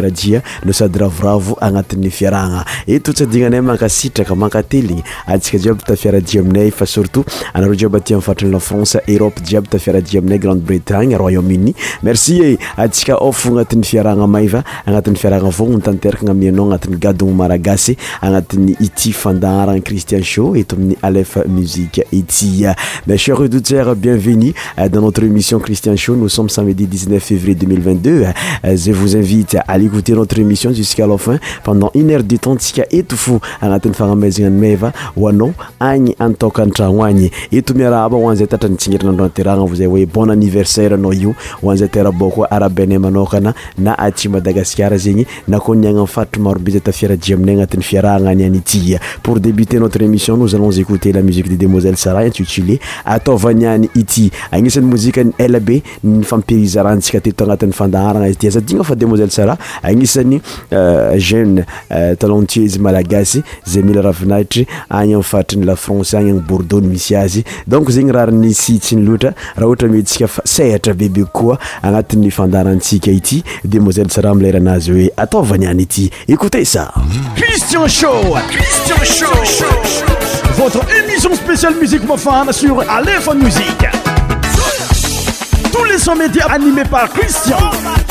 E fiaradia no sady ravoravo agnatin'ny fiarahagna e totsadignanay mankasitraka mankateligny antsika jiaby tafiaradia aminay fa surtout anareo jiaby aty amin'ny faritran'ny la france europe jiaby tafiaradia aminay grande bretagne royaume-uni merci e antsika off agnatin'ny fiarahagna maiva agnatin'ny fiarahagna vogno mitanteraka gnamianao agnatin'ny gadogno malagasy agnatin'ny ity fandaharagna christian show eto amin'ny alef musique ity mes chers auditeurs bienvenue euh, dans notre émission christian show nous sommes samedi 19 février 2022 euh, je vous invite à aller notreémission jusqla fin penant neheeem tieaieaeaamadaasaanaty daarana yzainfa demoisele sara agnisany euh, jeune euh, talentieu izy malagasy zay mila ravinahitry agny any faritriny lafrance agny ana bourdeauny misy azy donc zegny rarinysy tsi niloatra raha ohatra mie ntsika fa seatra bebe koa agnatin'ny fandarantsika ity demoiselle sara mileranazy hoe ataovany any ity écoute sa christian ca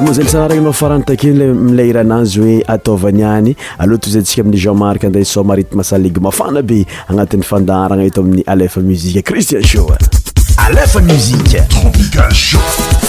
moazayly sararagnanao farany takeo le mile iranazy hoe ataovaniany aloatoko zay ntsika amin'ny jeanmark andey somarity masaleg mafana be agnatin'ny fandaragna eto amin'ny alefa muzika christian sho alefa musike tropical ho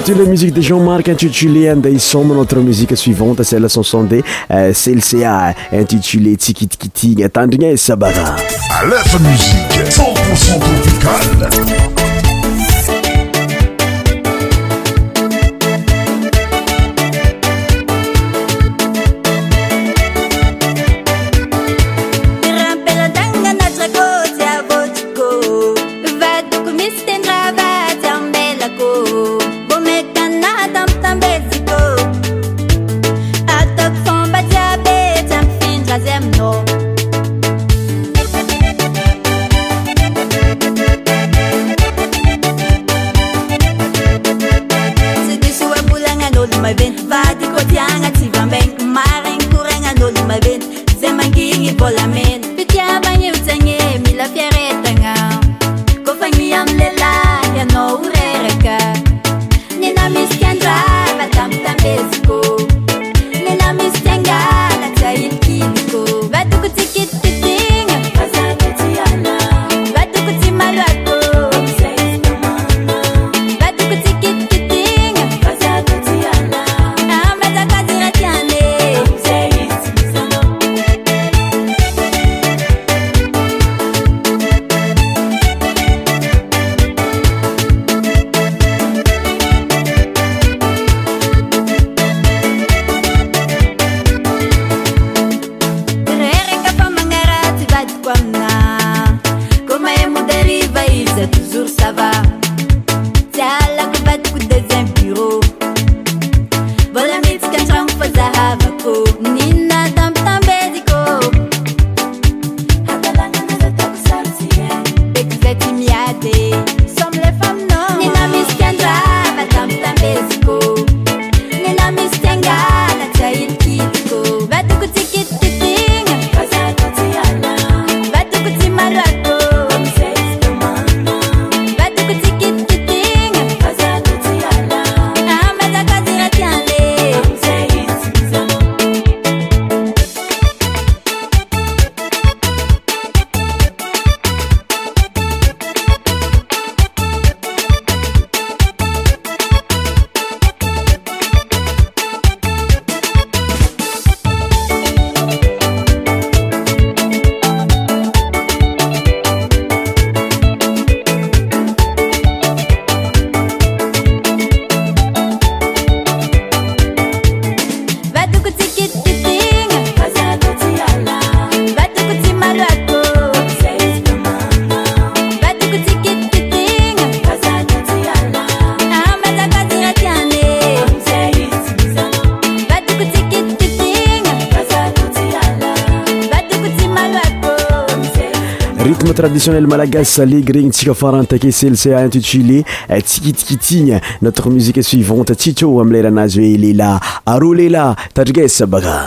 tula musique de jean mark intitulé anda i somme notre musiqe suivante sela sonson de euh, celcea intitulé tikitikitinha tandrignha isabata leve musiqe 1c popical asa aleg regny tsika farany takesely se intutulé eh, tsikitikitigna notre musique suivante tsitra am leranazy hoe lelah are lelah tadrigesa baka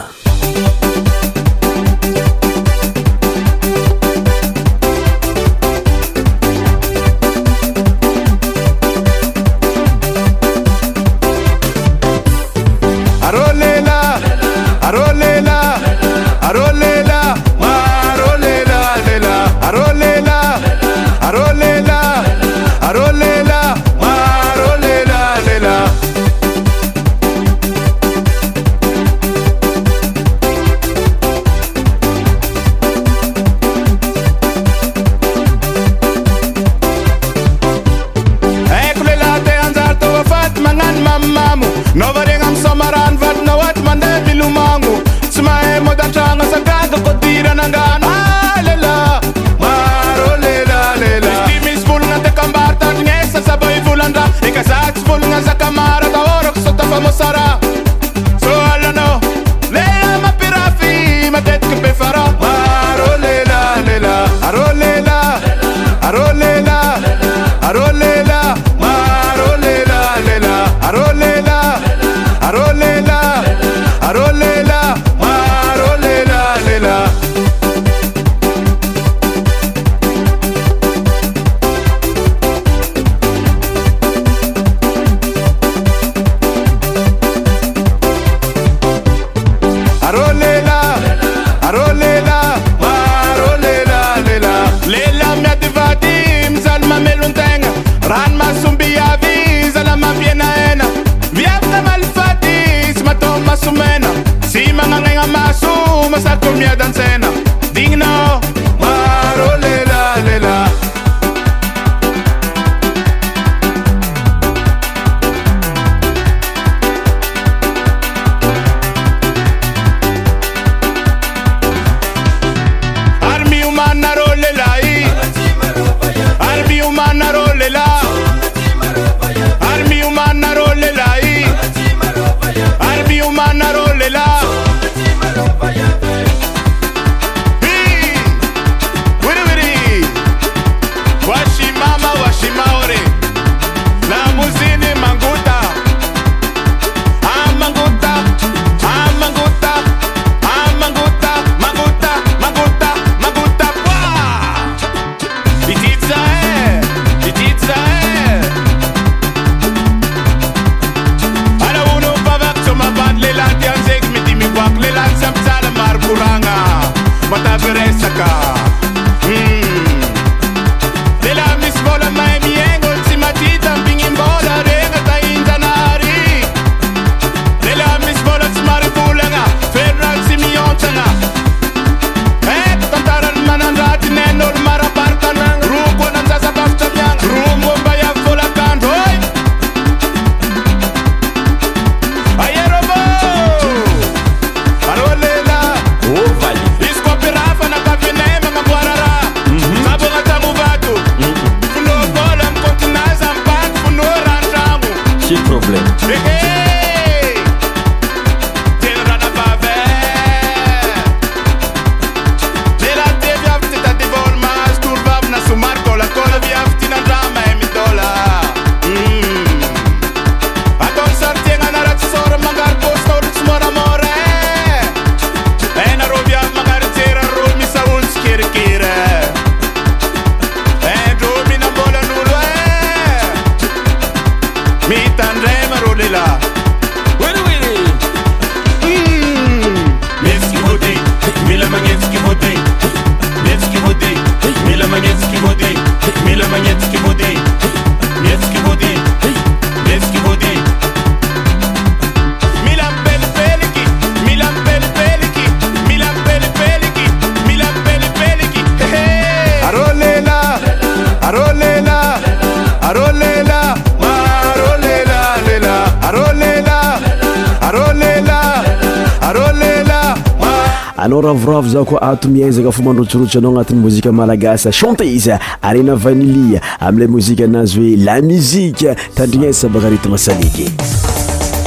ravoravo za koa ato miaizaka fomba androtsorotso anao agnatin'ny mozika malagasa chantéisa arena vanilia amilay mozika anazy hoe la muzika tandrignazy sabaka ritima saliky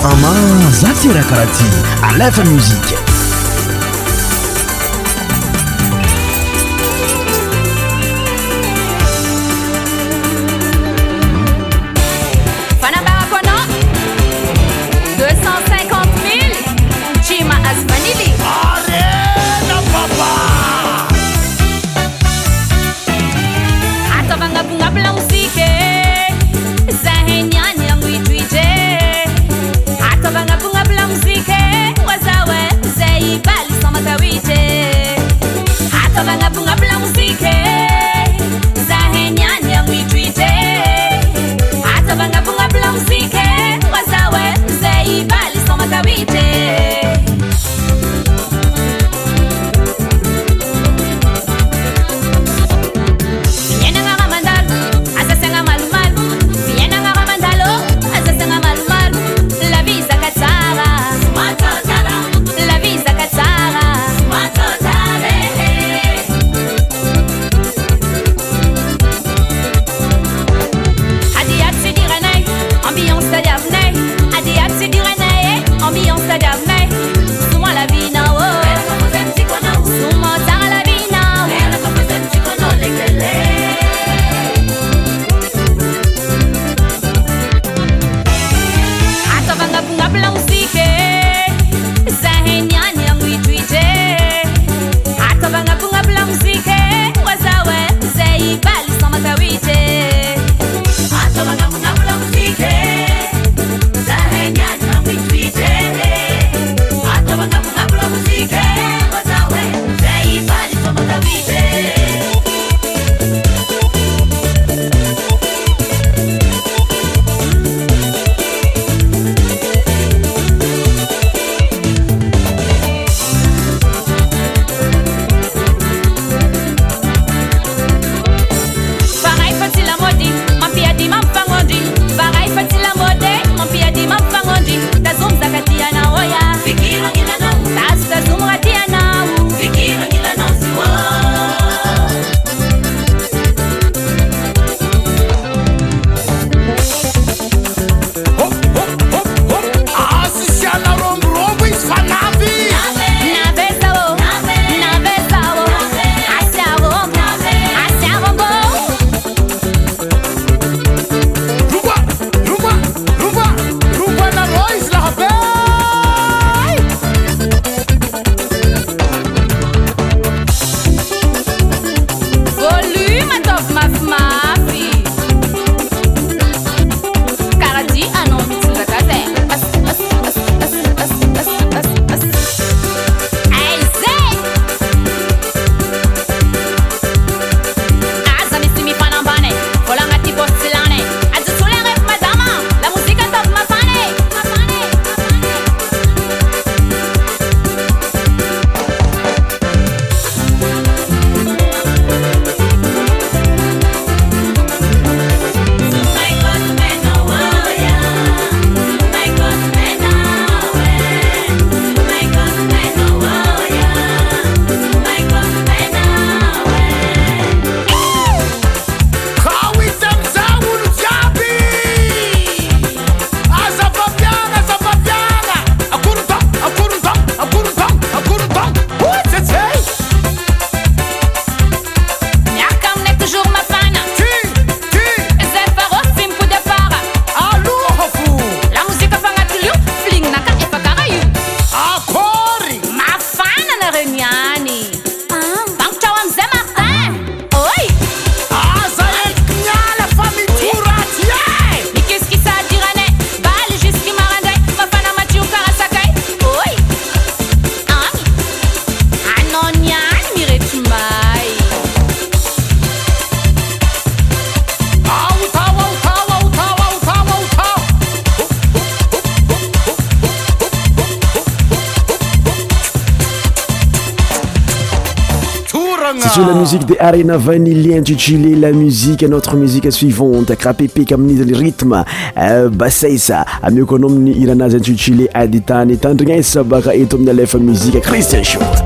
ama za ferakaraha ty alata muzike de arena vanili intitulé la musike notre musika suivante krapépé ka aminizae ritme euh, basaisa amio konominy iranaz antutilé aditany tandrinai sabaka e tominy alefa muzike cristian sholfamsi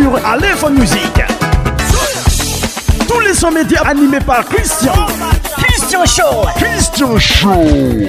sur en Musique. Tous les sons médias animés par Christian. Christian Show. Christian Show.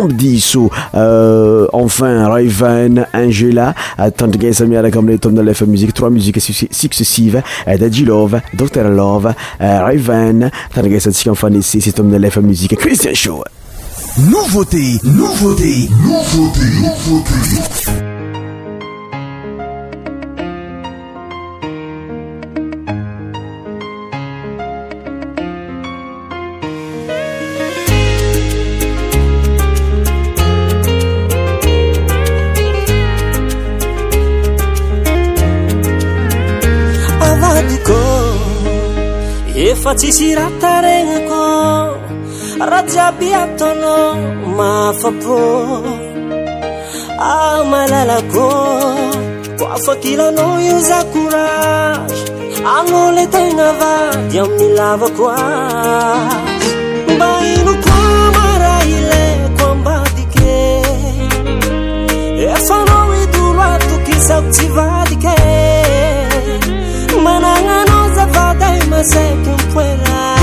diso euh, enfin reiven angela euh, tante gan samiarakamne tominalefa musiqe trois musique successive dajilov docter lov reven tante gan sasikanfanesi se tomina lef musiqe christian show nouveauté nouveatév efa tsisy raha taregna ko raha jiaby atanao mafapô a ah, malala ko ko afatilanao io za korazy agnole tegna vady amin'ny lavako a mba ino ko mara ilako ambadike efa anao oe doroat tokisaby tsy vadike hacer que pueda.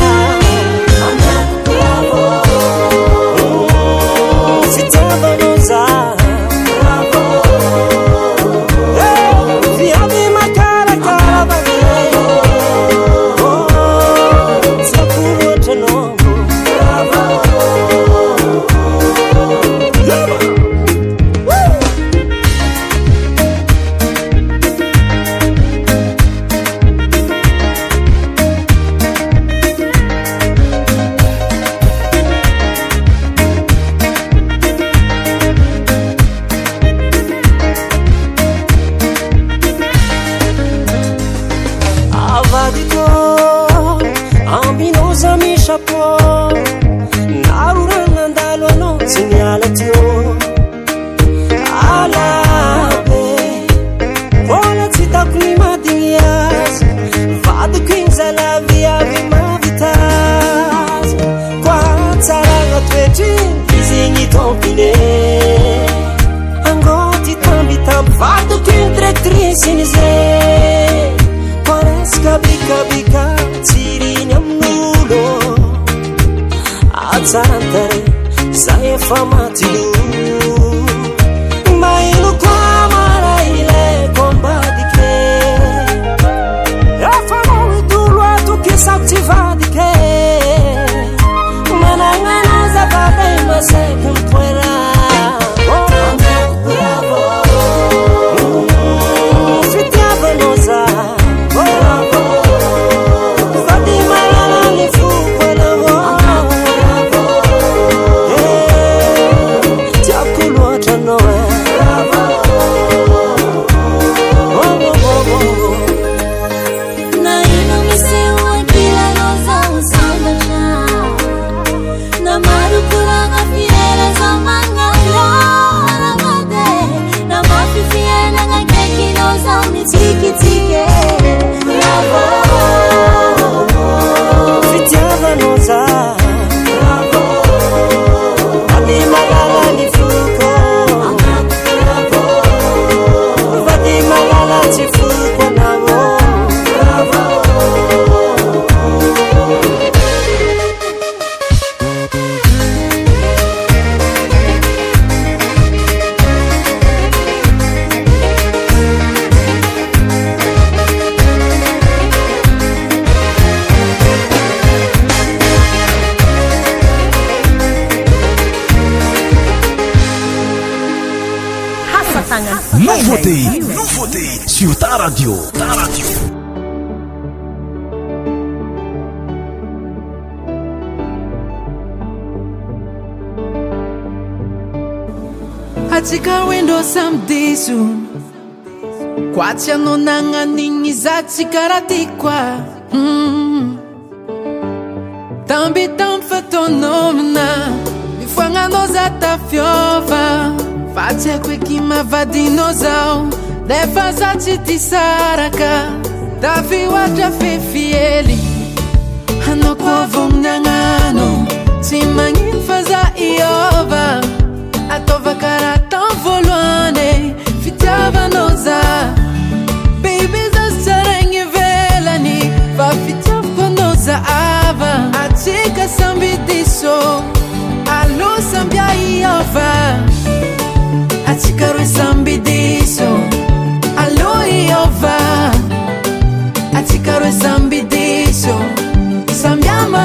fama fatsy anao nagnanigny za tsy karah ti koa hmm. tambytamby fatonomina mifoagnanao za tafiova fatsy ako eki mavadinao zao nefa za tsy ty saraka dafioatra fefiely anao kovominanano tsy magnino fa za iôva ataova karah tamy volohany fitiavanao za atiasambidiso lo sambia i airesambidiso alo iv aicaresambidiso sambia ma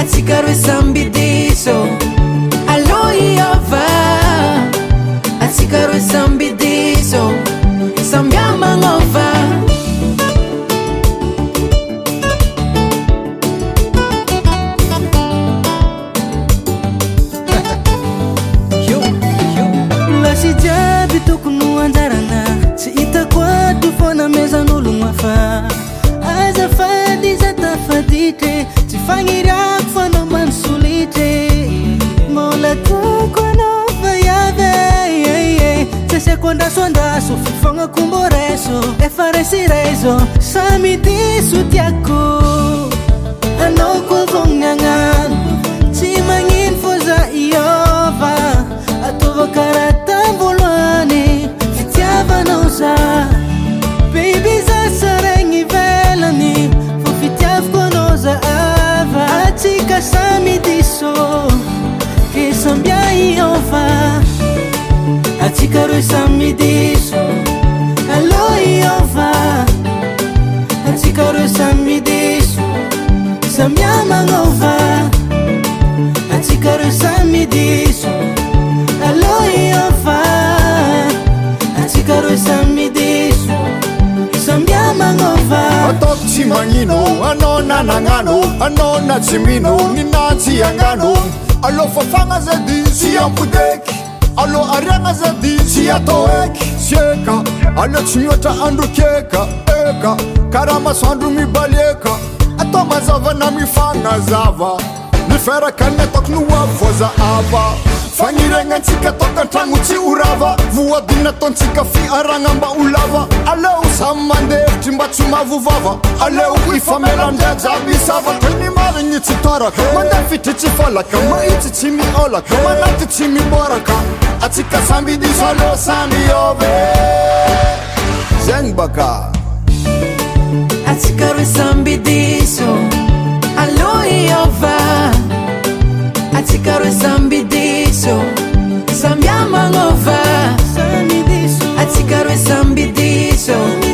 airsambidiso alo i tsy fanirako fô anao manosolitry mbola toko anao faiave tsasiako andasoandaso ffognakombo raso efa rasy rayza samy ty so tiako anao kofoany agnano tsy magnino fô za i ica samidiso qe sambia yova aicare samidiso alo yiova aicaroe samidiso sambia malova aicaro samidi s manin anaona nanano anao na tsy mihnao nyna tsy anano alô fafagna zadi sy ambody eky alo ariagna zadi sy atao eky sy eka alo tsy miotra androkeka eka karaha masandro mibali eka atao mazavana mifagnazava nifarakanyatakony oa fôza aba fanirenatsika toka ntrangotsi orava voadinatontsika fi aranamba olava aleo say mandeftry mba tsomavovava aleo ifamelandajabisavatanimarigny tsytoraka mandefitritsi folaka maitsy tsy miolaka manaty tsy miboraka atsikasambidiso losambyôvb sambiamanova azicaro esambitisoalo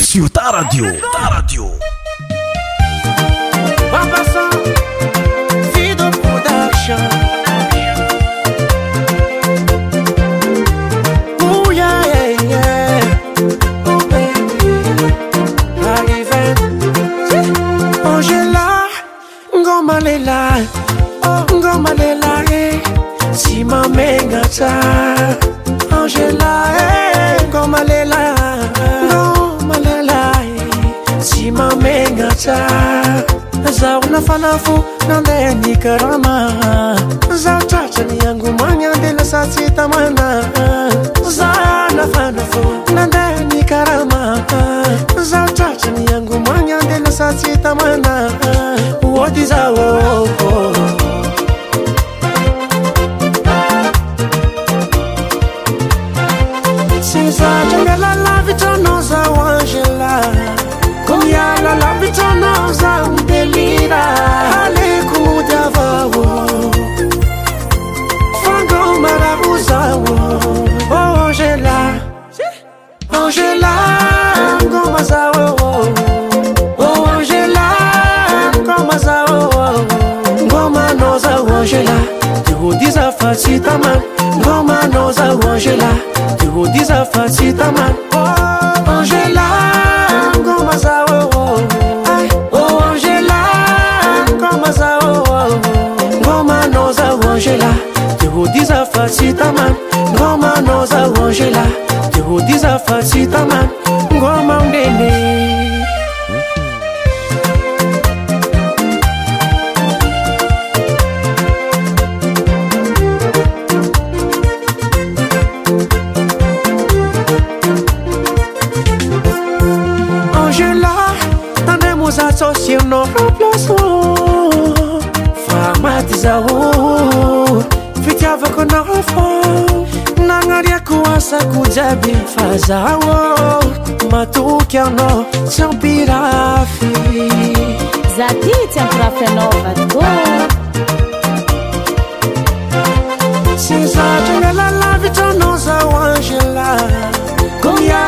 شيتارديوي zatsôsyanao aplasô fa maty zaho fitiavako ana fô nanariako asako jaby fazao ao matoky anao tsy ampirafy zaty tsy ampirafianao vaô sy zatrana lalavitra nao zao angela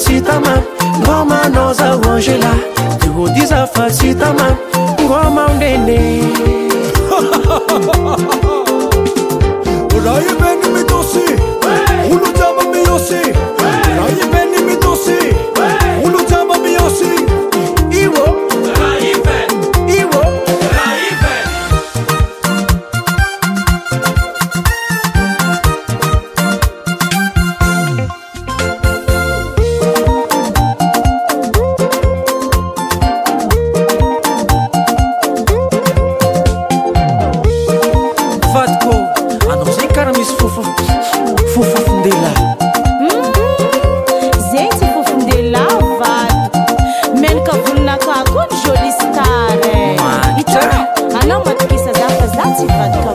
sitama ngoma noza uonjela ndiudiza sitama ngoma undene urayibeni mitosi ulutama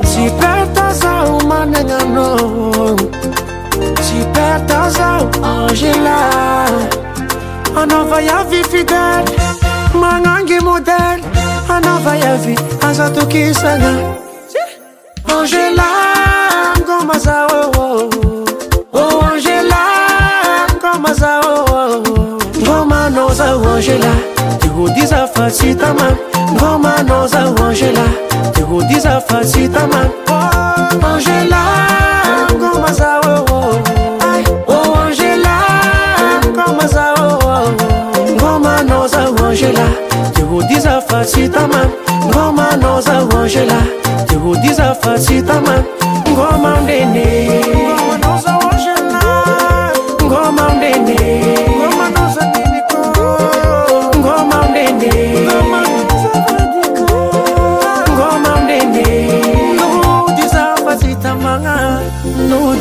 Tsy perta zaho managna anao Tsy perta zaho angela Anao vaiavy fidely Magnangy modely Anao vaiavy aza tokisagna Angela facitama ngoma noza angela tikudiza facitama angela goma zawo oh angela goma zawo Goma noza angela main, facitama Goma noza angela tikudiza facitama Goma ndene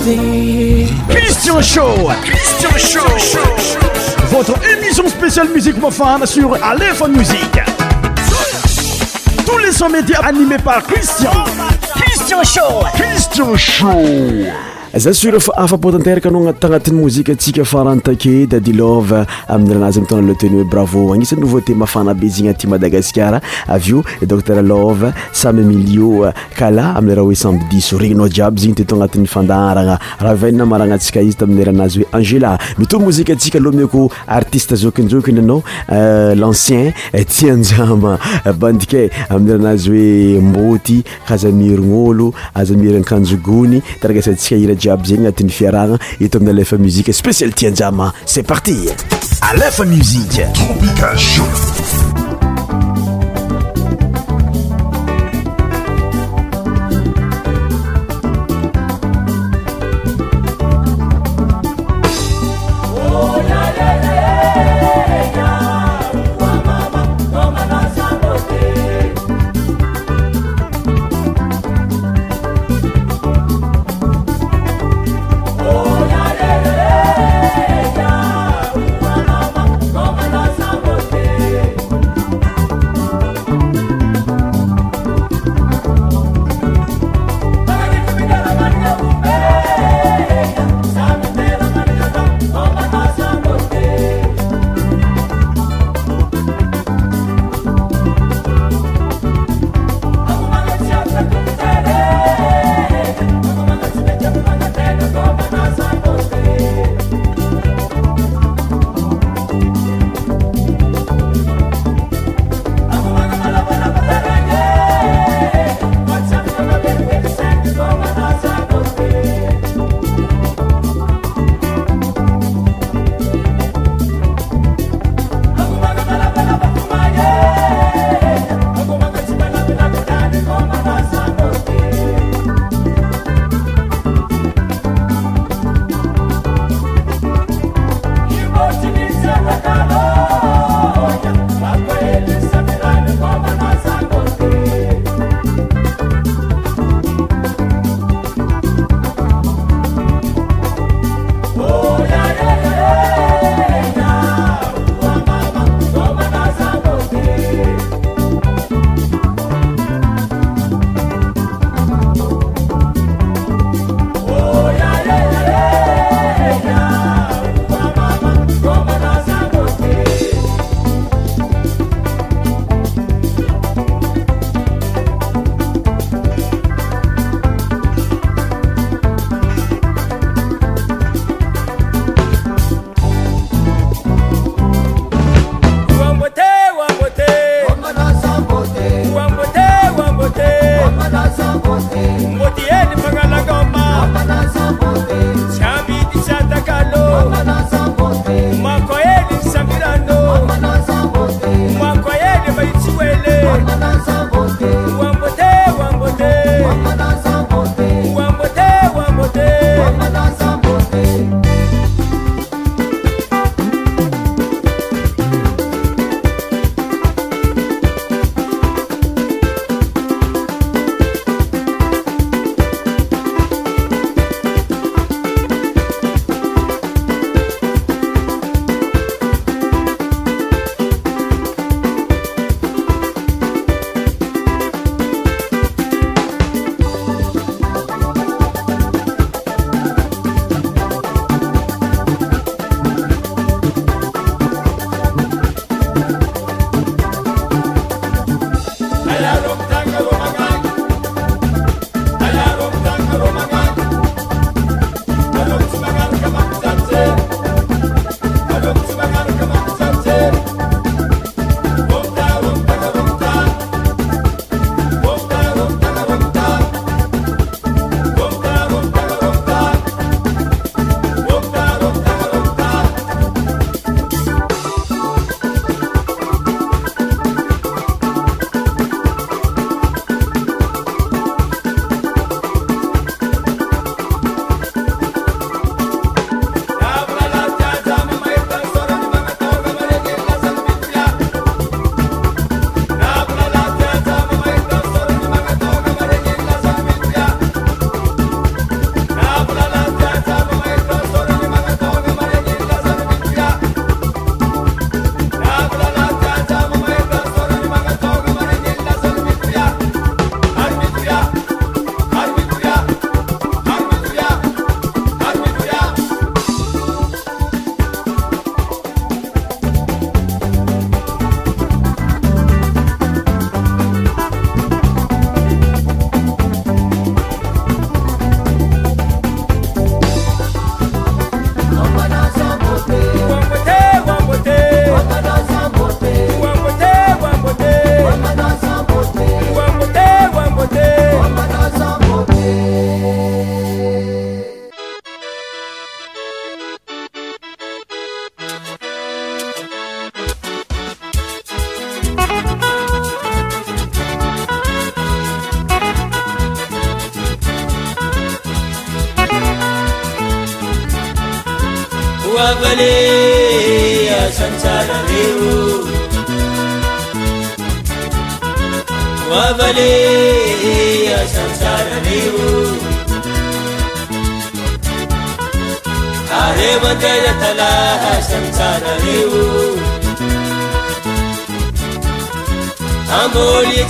Christian Show. Christian Show. Votre émission spéciale musique pour sur Aléphone Musique. Tous les sons médias animés par Christian. Christian Show. Christian Show. za sr fa afapotanterakanao tanaty moziktsika aezay avnisanoveatémaaae znyaty madagasaraode sam eoesamsa iabyzegny anatiny fiaragna etoamina lefa muzike spésial tianjama c'est parti alefa musiqe tropio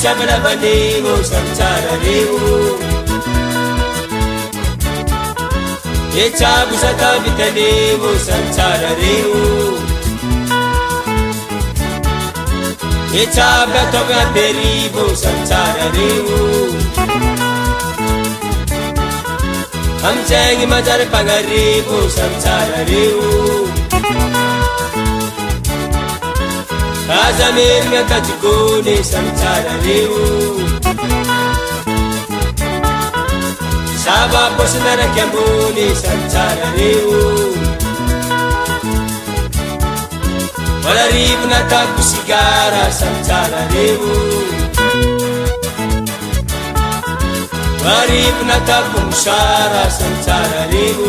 ಚಮನವನೇವು ಸಂಸಾರವೇವು ಹೆಚ್ಚಾಗು ಸತಾವಿತನೇವು ಸಂಸಾರರೇವು ಹೆಚ್ಚಾಗತಗದೆರೀವು ಸಂಸಾರರೇವು ಹಂಚೆಗೆ ಮಜರ್ ಪಗರೇವು ಸಂಸಾರರೇವು azamerinakajobône samarareo abakosynarakmône samarareo balariponatakosigara samarareo aariponatabomosara samarareo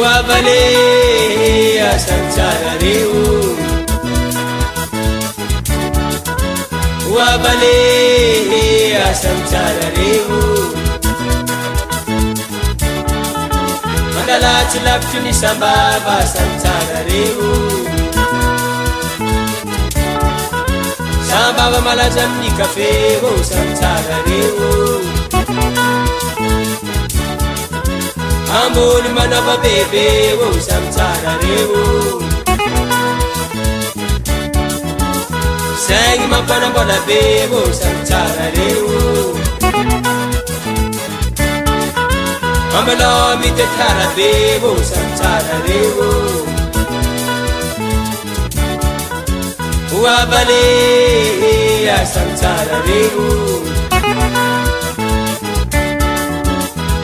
oabaleasamrareohoabalehe asamytsarareo mandalatsy labito ny sambava asanytsarareo sambava malazaanny kafe osanysarareo मो मोा स मालेोसमाररेो ल मितेखारeोसा ालेहा समाररेो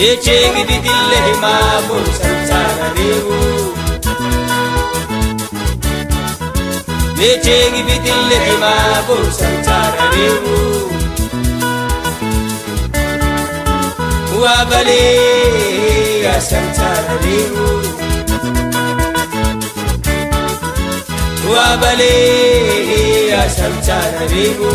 बे चेगरी दिल्ले हिमाबुल संसार दिवू बे चेंग दि दिल्ले रिमाबुर संसार दिवू बले असमचार दिवे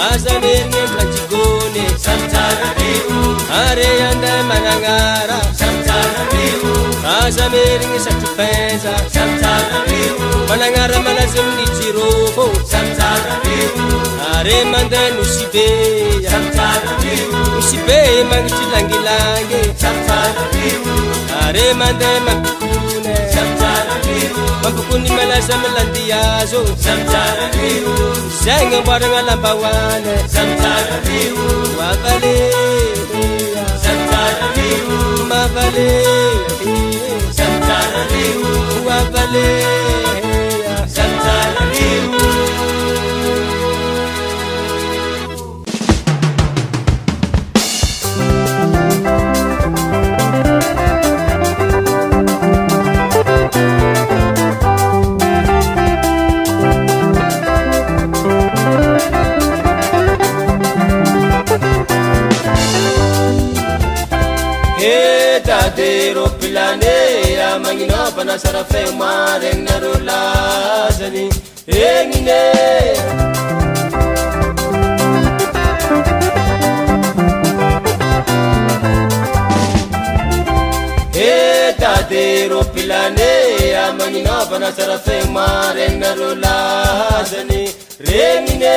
erine magor ane manaaaamerine aaananaamalazaniir maneoyye mlanglan makokony malasaami lantyazozaigny amboaragna lambahoana vanasarafemary aninare lazany egnine etadyropilane amanynava nasarafe mary aninare lazany regnine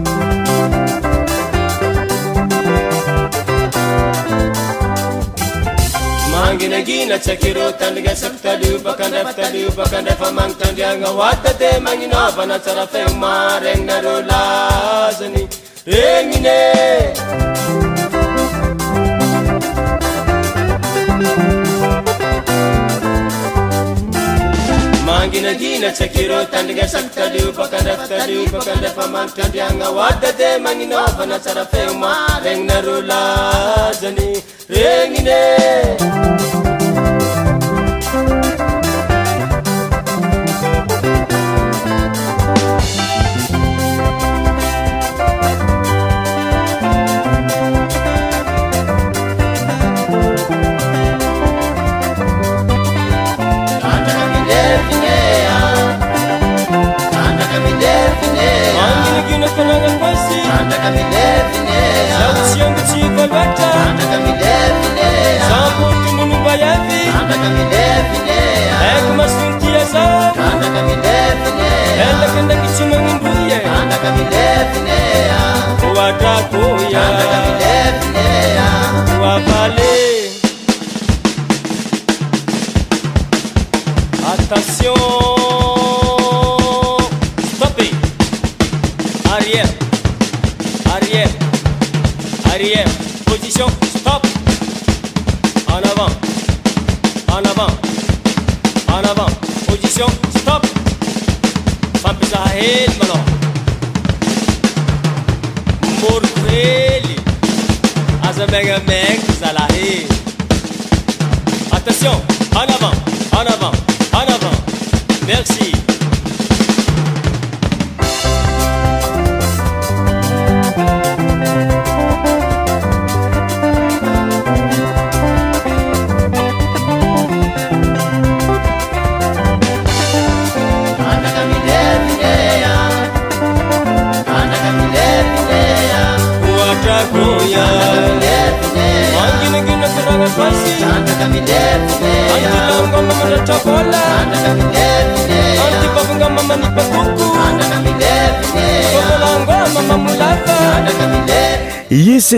anginaginatsakyrô tandriasapitalio bakandrapitalio bakandrafa magnotandriagna oatade maninovana tsara feo maraninare lazany regnine manginagina tsakyre tandrinesaky tario bakandrefa tario baka andrefa manitrandriagna oay dade magninoavana tsara feoma regninarô lazany regnine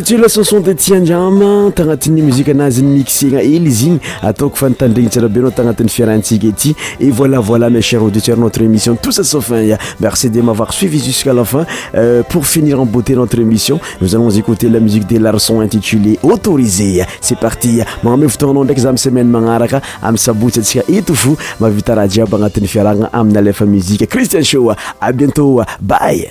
canon detindjam tagnatin'ny musike anazyny mixegna el iz igny ataoko fa nitandrinitsirahbenao tagnatin'ny fiarahntsika ity et voilà voilà me cher auditeur notre émission tousasafin merci de mavoir suivi jusqu'à la fin euh, pour finir ambote notre émission nos alonz écouter la musique de laron intitulé autorisé c'est parti magname fotonanao ndraiy za mi semaine manaraka amiy sabotsy atsika etofo mavita rahajiaby agnatin'ny fiarahna aminalefa musie christian sho a bientôt bay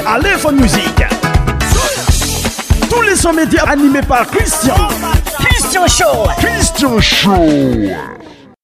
à l'effort Musique. Tous les sommets médias animés par